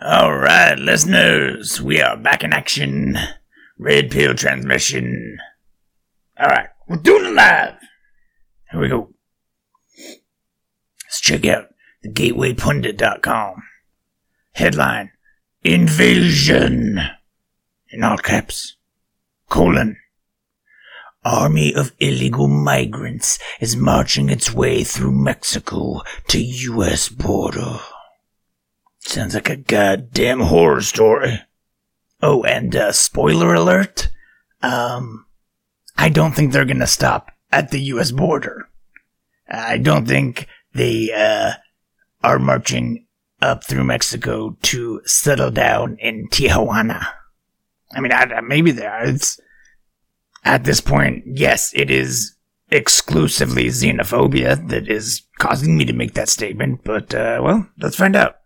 All right, listeners, we are back in action. Red pill transmission. All right, we're doing it live. Here we go. Let's check out the gatewaypundit.com. Headline Invasion. In all caps. Colon. Army of illegal migrants is marching its way through Mexico to U.S. border. Sounds like a goddamn horror story. Oh, and uh, spoiler alert. Um, I don't think they're gonna stop at the U.S. border. I don't think they uh, are marching up through Mexico to settle down in Tijuana. I mean, I, maybe they are. It's at this point, yes, it is exclusively xenophobia that is causing me to make that statement. But uh, well, let's find out.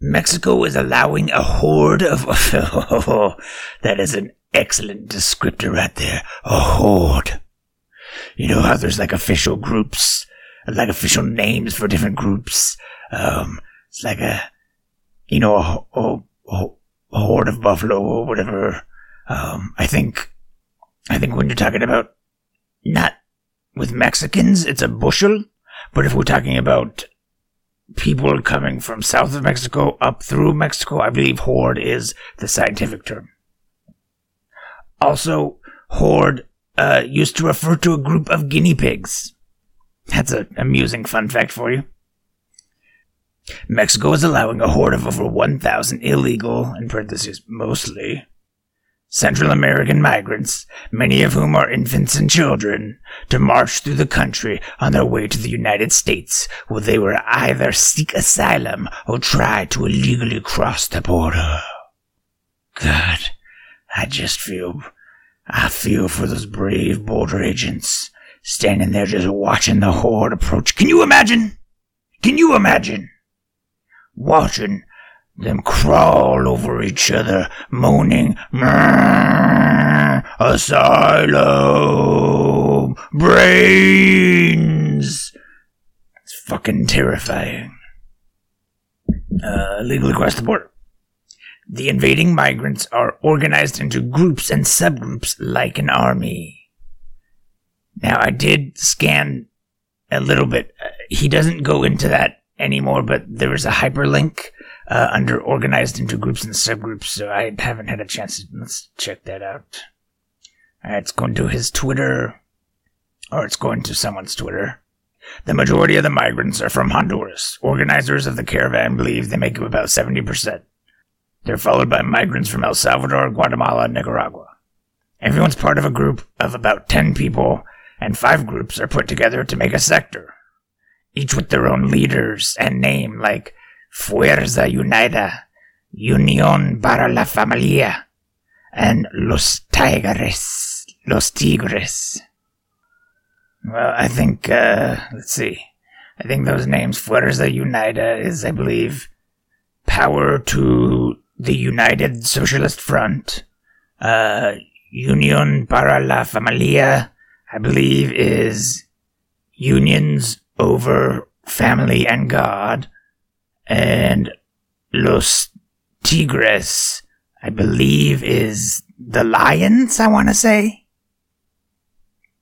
Mexico is allowing a horde of. That is an excellent descriptor right there. A horde. You know how there's like official groups, like official names for different groups. Um, it's like a, you know, a, a, a, a horde of buffalo or whatever. Um, I think, I think when you're talking about not with Mexicans, it's a bushel. But if we're talking about people coming from south of Mexico up through Mexico. I believe horde is the scientific term. Also, horde uh, used to refer to a group of guinea pigs. That's an amusing fun fact for you. Mexico is allowing a horde of over 1,000 illegal, in parentheses, mostly, Central American migrants, many of whom are infants and children, to march through the country on their way to the United States, where they will either seek asylum or try to illegally cross the border. God, I just feel, I feel for those brave border agents standing there just watching the horde approach. Can you imagine? Can you imagine? Watching them crawl over each other, moaning, asylum, brains. It's fucking terrifying. Uh, legally across the border. The invading migrants are organized into groups and subgroups like an army. Now, I did scan a little bit. Uh, he doesn't go into that anymore, but there was a hyperlink uh, under organized into groups and subgroups, so I haven't had a chance to let's check that out. Uh, it's going to his Twitter, or it's going to someone's Twitter. The majority of the migrants are from Honduras. Organizers of the caravan believe they make up about 70%. They're followed by migrants from El Salvador, Guatemala, and Nicaragua. Everyone's part of a group of about 10 people, and five groups are put together to make a sector, each with their own leaders and name, like Fuerza Unida, Unión para la Familia, and Los Tigres. Los Tigres. Well, I think, uh, let's see. I think those names, Fuerza Unida is, I believe, power to the United Socialist Front. Uh, Unión para la Familia, I believe, is unions over family and God and Los Tigres, I believe, is the lions, I want to say.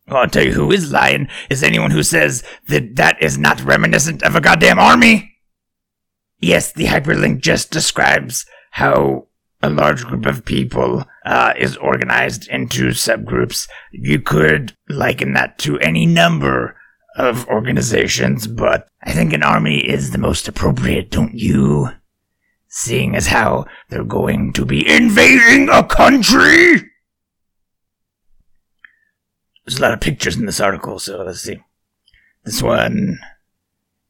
Well, I'll tell you who is lion is anyone who says that that is not reminiscent of a goddamn army. Yes, the hyperlink just describes how a large group of people uh, is organized into subgroups. You could liken that to any number of organizations, but I think an army is the most appropriate, don't you? Seeing as how they're going to be invading a country! There's a lot of pictures in this article, so let's see. This one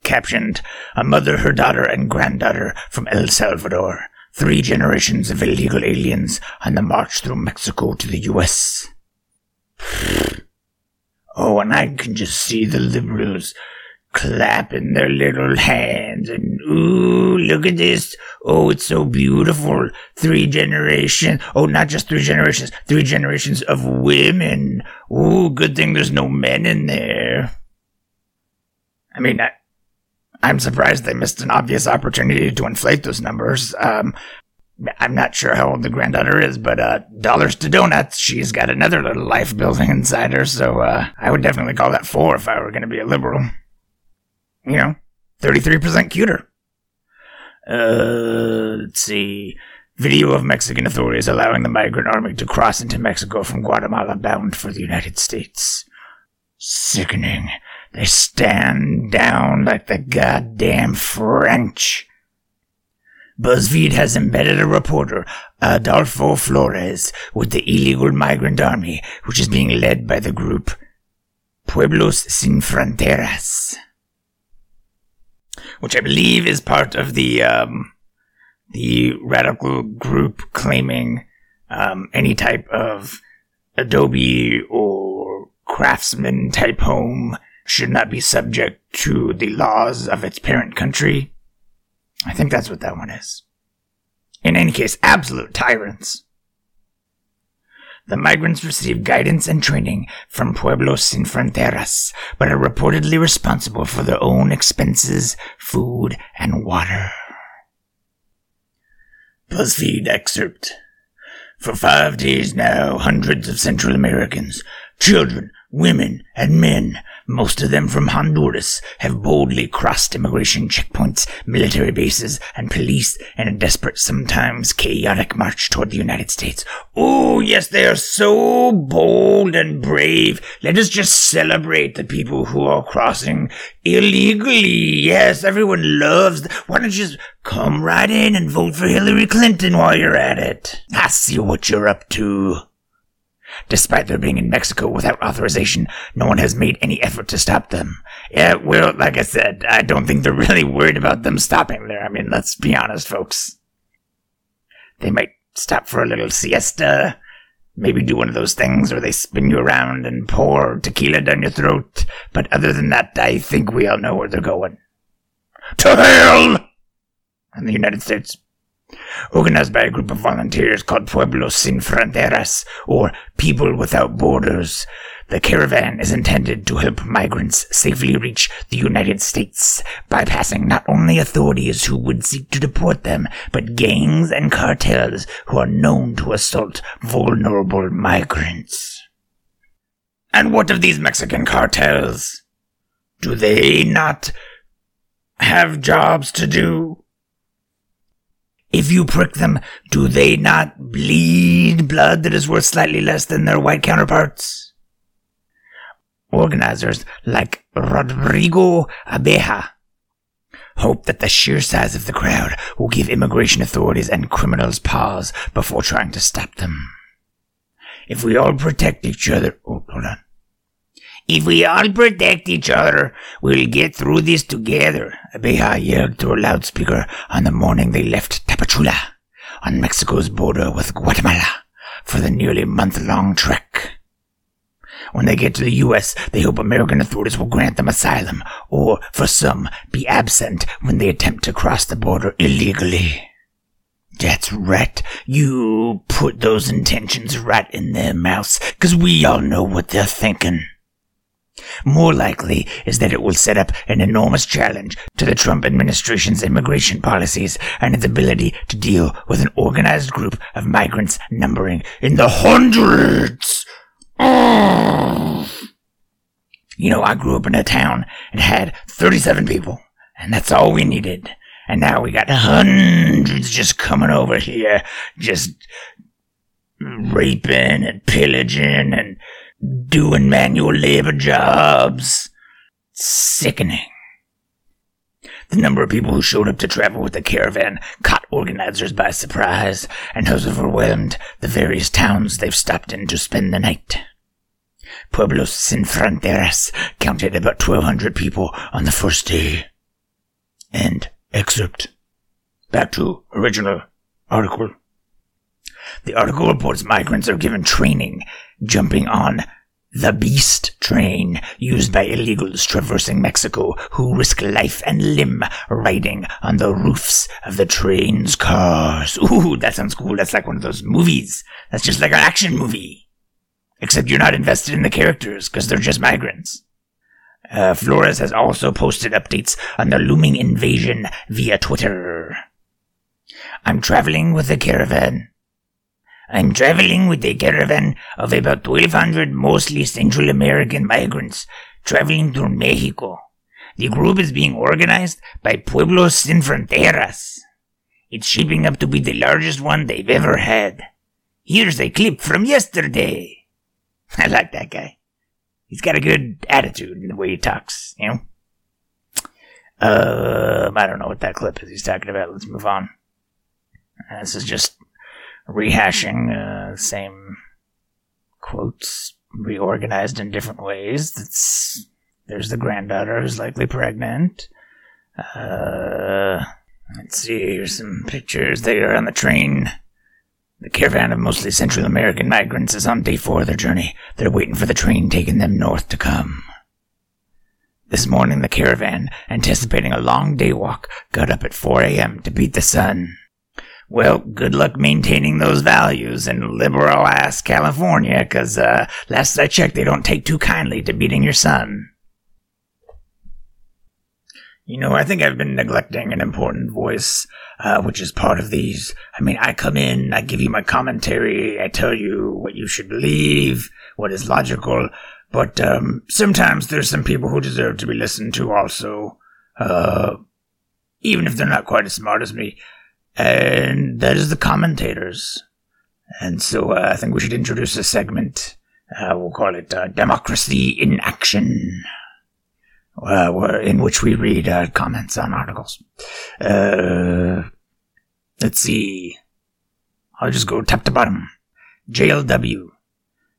captioned A mother, her daughter, and granddaughter from El Salvador. Three generations of illegal aliens on the march through Mexico to the U.S. Oh, and I can just see the liberals clapping their little hands and ooh, look at this. Oh, it's so beautiful. Three generations. Oh, not just three generations, three generations of women. Ooh, good thing there's no men in there. I mean, I, I'm surprised they missed an obvious opportunity to inflate those numbers. Um, I'm not sure how old the granddaughter is, but uh, dollars to donuts, she's got another little life building inside her, so uh, I would definitely call that four if I were going to be a liberal. You know, 33% cuter. Uh, let's see. Video of Mexican authorities allowing the migrant army to cross into Mexico from Guatemala bound for the United States. Sickening. They stand down like the goddamn French. BuzzFeed has embedded a reporter, Adolfo Flores, with the illegal migrant army, which is being led by the group Pueblos Sin Fronteras, which I believe is part of the um, the radical group claiming um, any type of Adobe or craftsman type home should not be subject to the laws of its parent country. I think that's what that one is. In any case, absolute tyrants. The migrants receive guidance and training from Pueblos Sin Fronteras, but are reportedly responsible for their own expenses, food, and water. BuzzFeed excerpt. For five days now, hundreds of Central Americans, children, women, and men most of them from Honduras, have boldly crossed immigration checkpoints, military bases, and police in a desperate, sometimes chaotic march toward the United States. Oh, yes, they are so bold and brave. Let us just celebrate the people who are crossing illegally. Yes, everyone loves. Why don't you just come right in and vote for Hillary Clinton while you're at it? I see what you're up to. Despite their being in Mexico without authorization, no one has made any effort to stop them. Yeah, well, like I said, I don't think they're really worried about them stopping there. I mean, let's be honest, folks. They might stop for a little siesta, maybe do one of those things where they spin you around and pour tequila down your throat, but other than that, I think we all know where they're going. To hell! In the United States organized by a group of volunteers called Pueblos Sin Fronteras, or People Without Borders. The caravan is intended to help migrants safely reach the United States, bypassing not only authorities who would seek to deport them, but gangs and cartels who are known to assault vulnerable migrants. And what of these Mexican cartels? Do they not have jobs to do? If you prick them, do they not bleed blood that is worth slightly less than their white counterparts? Organizers like Rodrigo Abeja hope that the sheer size of the crowd will give immigration authorities and criminals pause before trying to stop them. If we all protect each other, oh, hold on. If we all protect each other, we'll get through this together, Abeja yelled through a loudspeaker on the morning they left Tapachula, on Mexico's border with Guatemala, for the nearly month-long trek. When they get to the U.S., they hope American authorities will grant them asylum, or, for some, be absent when they attempt to cross the border illegally. That's right. You put those intentions right in their mouths, 'cause we all know what they're thinking. More likely is that it will set up an enormous challenge to the Trump administration's immigration policies and its ability to deal with an organized group of migrants numbering in the hundreds. You know, I grew up in a town and had 37 people, and that's all we needed. And now we got hundreds just coming over here, just raping and pillaging and doing manual labor jobs. Sickening. The number of people who showed up to travel with the caravan caught organizers by surprise and has overwhelmed the various towns they've stopped in to spend the night. Pueblos Sin Fronteras counted about 1,200 people on the first day. End excerpt. Back to original article. The article reports migrants are given training jumping on the Beast train used by illegals traversing Mexico who risk life and limb riding on the roofs of the train's cars. Ooh, that sounds cool. That's like one of those movies. That's just like an action movie. Except you're not invested in the characters because they're just migrants. Uh, Flores has also posted updates on the looming invasion via Twitter. I'm traveling with a caravan. I'm traveling with a caravan of about 1,200 mostly Central American migrants traveling through Mexico. The group is being organized by Pueblos Sin Fronteras. It's shaping up to be the largest one they've ever had. Here's a clip from yesterday. I like that guy. He's got a good attitude in the way he talks, you know? Um, I don't know what that clip is he's talking about. Let's move on. Uh, this is just rehashing uh, same quotes reorganized in different ways. That's there's the granddaughter who's likely pregnant. Uh, let's see. Here's some pictures. They are on the train. The caravan of mostly Central American migrants is on day four of their journey. They're waiting for the train taking them north to come. This morning, the caravan, anticipating a long day walk, got up at 4 a.m. to beat the sun. Well, good luck maintaining those values in liberal ass California, 'cause uh, last I checked, they don't take too kindly to beating your son. You know, I think I've been neglecting an important voice, uh, which is part of these. I mean, I come in, I give you my commentary, I tell you what you should believe, what is logical, but um, sometimes there's some people who deserve to be listened to also, uh, even if they're not quite as smart as me and that is the commentators. And so uh, I think we should introduce a segment. Uh, we'll call it uh, Democracy in Action, uh, in which we read uh, comments on articles. Uh, let's see. I'll just go top to bottom. JLW.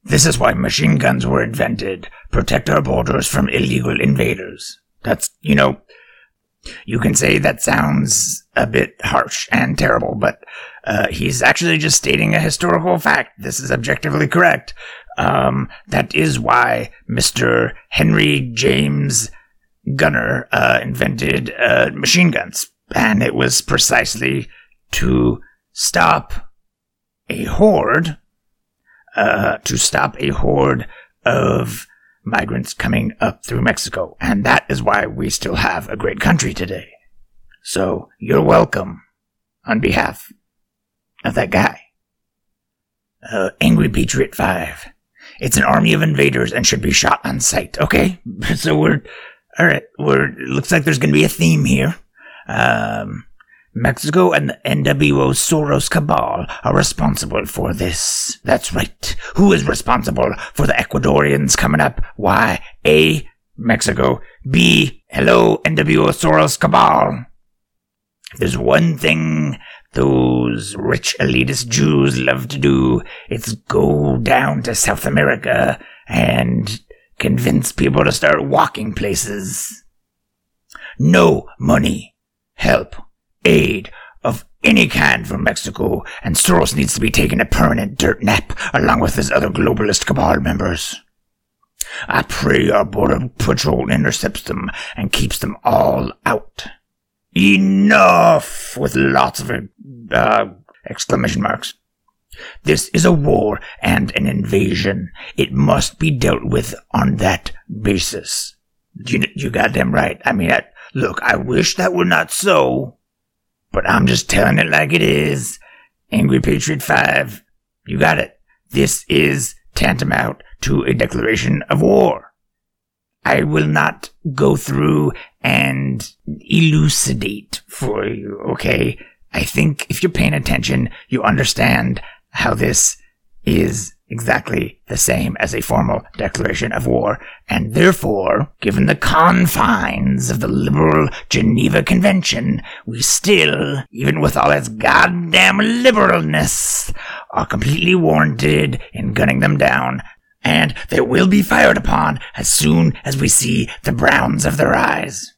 This is why machine guns were invented. Protect our borders from illegal invaders. That's, you know, you can say that sounds a bit harsh and terrible, but uh, he's actually just stating a historical fact. This is objectively correct. Um, that is why Mr. Henry James Gunner uh, invented uh, machine guns, and it was precisely to stop a horde, uh, to stop a horde of migrants coming up through Mexico. And that is why we still have a great country today. So you're welcome on behalf of that guy. Uh, Angry Patriot 5. It's an army of invaders and should be shot on sight. Okay? So we're, alright, we're, looks like there's gonna be a theme here. Um, Mexico and the NWO Soros cabal are responsible for this. That's right. Who is responsible for the Ecuadorians coming up? Why? A. Mexico. B. Hello, NWO Soros cabal. there's one thing those rich elitist Jews love to do, it's go down to South America and convince people to start walking places. No money, help, aid of any kind from Mexico, and Soros needs to be taking a permanent dirt nap along with his other globalist cabal members. I pray our border patrol intercepts them and keeps them all out. Enough with lots of uh, exclamation marks. This is a war and an invasion. It must be dealt with on that basis. You, you got them right. I mean, I, look, I wish that were not so, but I'm just telling it like it is. Angry Patriot 5, you got it. This is tantamount to a declaration of war. I will not go through and elucidate for you, okay? I think if you're paying attention, you understand how this is exactly the same as a formal declaration of war, and therefore, given the confines of the liberal Geneva Convention, we still, even with all its goddamn liberalness, are completely warranted in gunning them down, and they will be fired upon as soon as we see the browns of their eyes.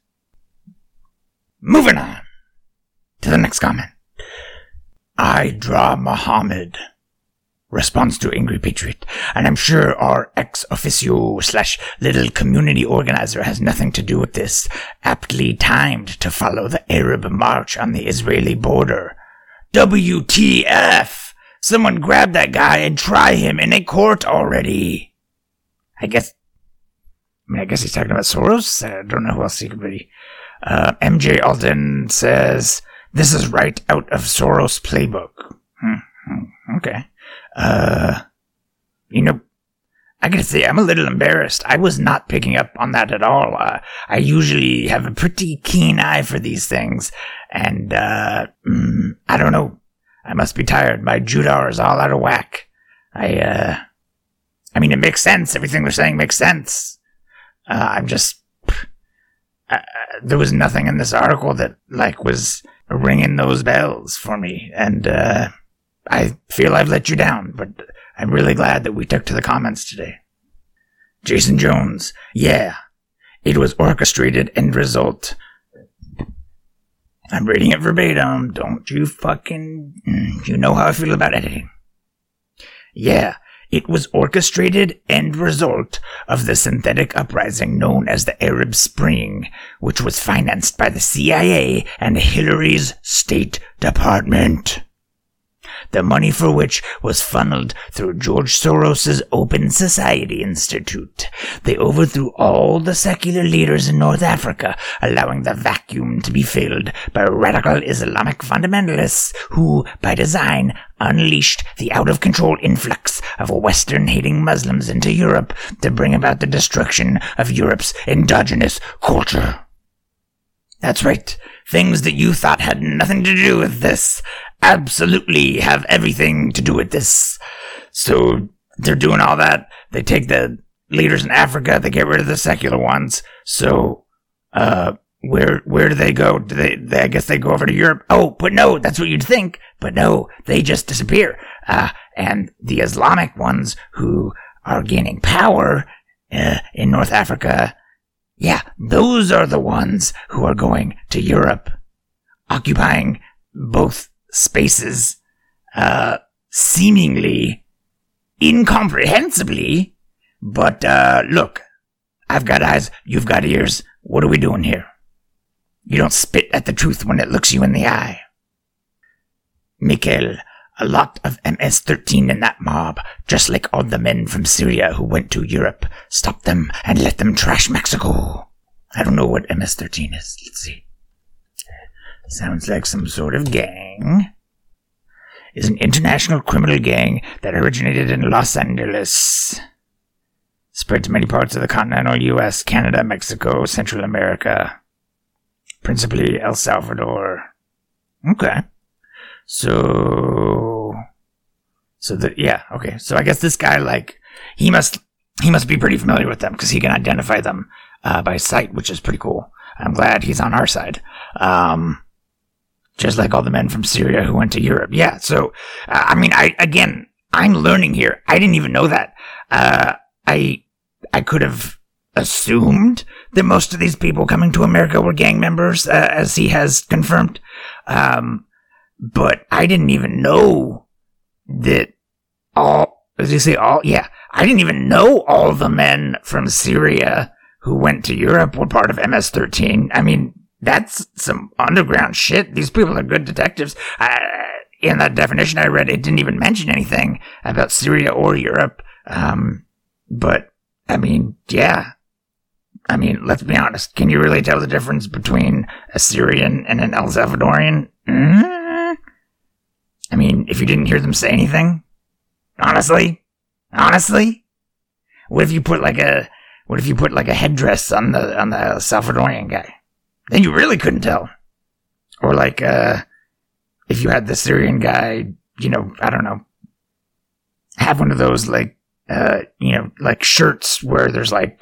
Moving on to the next comment. I draw Muhammad response to Angry Patriot, and I'm sure our ex officio slash little community organizer has nothing to do with this, aptly timed to follow the Arab march on the Israeli border. WTF! Someone grab that guy and try him in a court already. I guess, I mean, I guess he's talking about Soros. I don't know who else he could be. Uh, MJ Alden says, This is right out of Soros' playbook. Hmm, hmm, okay. Uh, you know, I gotta say, I'm a little embarrassed. I was not picking up on that at all. Uh, I usually have a pretty keen eye for these things, and uh, mm, I don't know. I must be tired. My Judar is all out of whack. I, uh, I mean, it makes sense. Everything they're saying makes sense. Uh, I'm just, uh, there was nothing in this article that like was ringing those bells for me, and uh, I feel I've let you down. But I'm really glad that we took to the comments today. Jason Jones, yeah, it was orchestrated end result. I'm reading it verbatim. Don't you fucking, mm, you know how I feel about editing. Yeah, it was orchestrated end result of the synthetic uprising known as the Arab Spring, which was financed by the CIA and Hillary's State Department the money for which was funneled through George Soros's Open Society Institute. They overthrew all the secular leaders in North Africa, allowing the vacuum to be filled by radical Islamic fundamentalists who, by design, unleashed the out of control influx of Western hating Muslims into Europe to bring about the destruction of Europe's endogenous culture. That's right. Things that you thought had nothing to do with this absolutely have everything to do with this. So they're doing all that. They take the leaders in Africa, they get rid of the secular ones. So, uh, where where do they go? Do they, they, I guess they go over to Europe. Oh, but no, that's what you'd think. But no, they just disappear. Uh, and the Islamic ones who are gaining power uh, in North Africa yeah, those are the ones who are going to Europe, occupying both spaces, uh, seemingly incomprehensibly. But, uh, look, I've got eyes, you've got ears. What are we doing here? You don't spit at the truth when it looks you in the eye. Mikhail, a lot of MS-13 in that mob, just like all the men from Syria who went to Europe. Stop them and let them trash Mexico. I don't know what MS-13 is. Let's see. Sounds like some sort of gang. Is an international criminal gang that originated in Los Angeles. Spread to many parts of the continental U.S., Canada, Mexico, Central America. Principally El Salvador. Okay. So, so that yeah, okay. So I guess this guy like he must he must be pretty familiar with them because he can identify them uh, by sight, which is pretty cool. I'm glad he's on our side. Um, just like all the men from Syria who went to Europe. Yeah. So, uh, I mean, I again, I'm learning here. I didn't even know that. Uh, I I could have assumed that most of these people coming to America were gang members, uh, as he has confirmed. Um, but I didn't even know that all, as you say, all, yeah, I didn't even know all the men from Syria who went to Europe were part of MS 13. I mean, that's some underground shit. These people are good detectives. In that definition I read, it didn't even mention anything about Syria or Europe. Um, but, I mean, yeah. I mean, let's be honest. Can you really tell the difference between a Syrian and an El Salvadorian? Mm-hmm. I mean, if you didn't hear them say anything, honestly, honestly, what if you put like a what if you put like a headdress on the on the Salvadorian guy? Then you really couldn't tell. Or like uh if you had the Syrian guy, you know, I don't know, have one of those like uh you know, like shirts where there's like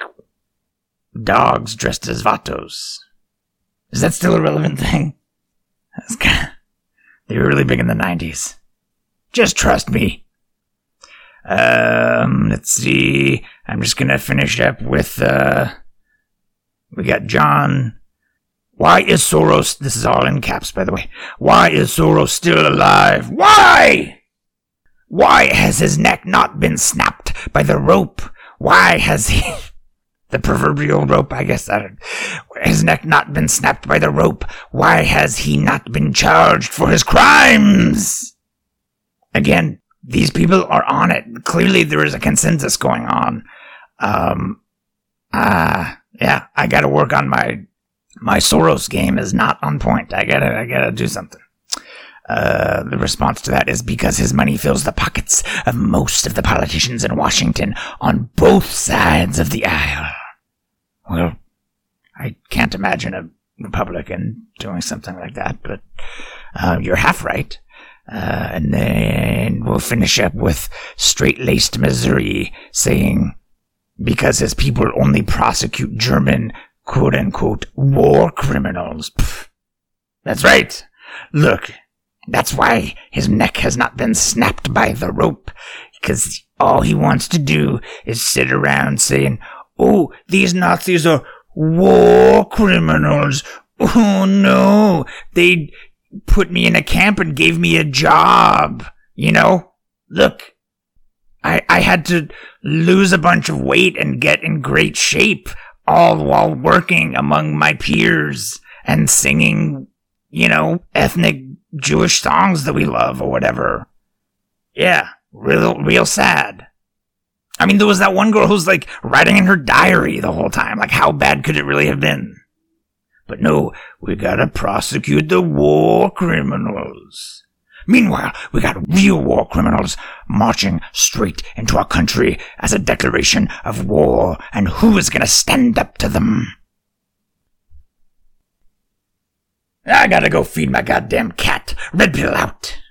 dogs dressed as vatos. Is that still a relevant thing? That's kind of, they were really big in the 90s. Just trust me. Um, let's see. I'm just gonna finish up with, uh, we got John. Why is Soros, this is all in caps, by the way. Why is Soros still alive? Why? Why has his neck not been snapped by the rope? Why has he, the proverbial rope, I guess. I his neck not been snapped by the rope. Why has he not been charged for his crimes? Again, these people are on it. Clearly, there is a consensus going on. Um, Ah, uh, yeah, I gotta work on my my Soros game is not on point. I gotta I gotta do something. Uh, the response to that is because his money fills the pockets of most of the politicians in Washington on both sides of the aisle. Well, I can't imagine a Republican doing something like that, but uh, you're half right. Uh, and then we'll finish up with straight laced Missouri saying, because his people only prosecute German quote unquote war criminals. Pff, that's right. Look, that's why his neck has not been snapped by the rope, because all he wants to do is sit around saying, Oh, these Nazis are war criminals. Oh no, they put me in a camp and gave me a job. You know, look, I, I had to lose a bunch of weight and get in great shape all while working among my peers and singing, you know, ethnic Jewish songs that we love or whatever. Yeah, real, real sad. I mean, there was that one girl who's like writing in her diary the whole time. Like, how bad could it really have been? But no, we gotta prosecute the war criminals. Meanwhile, we got real war criminals marching straight into our country as a declaration of war, and who is gonna stand up to them? I gotta go feed my goddamn cat. Red pill out.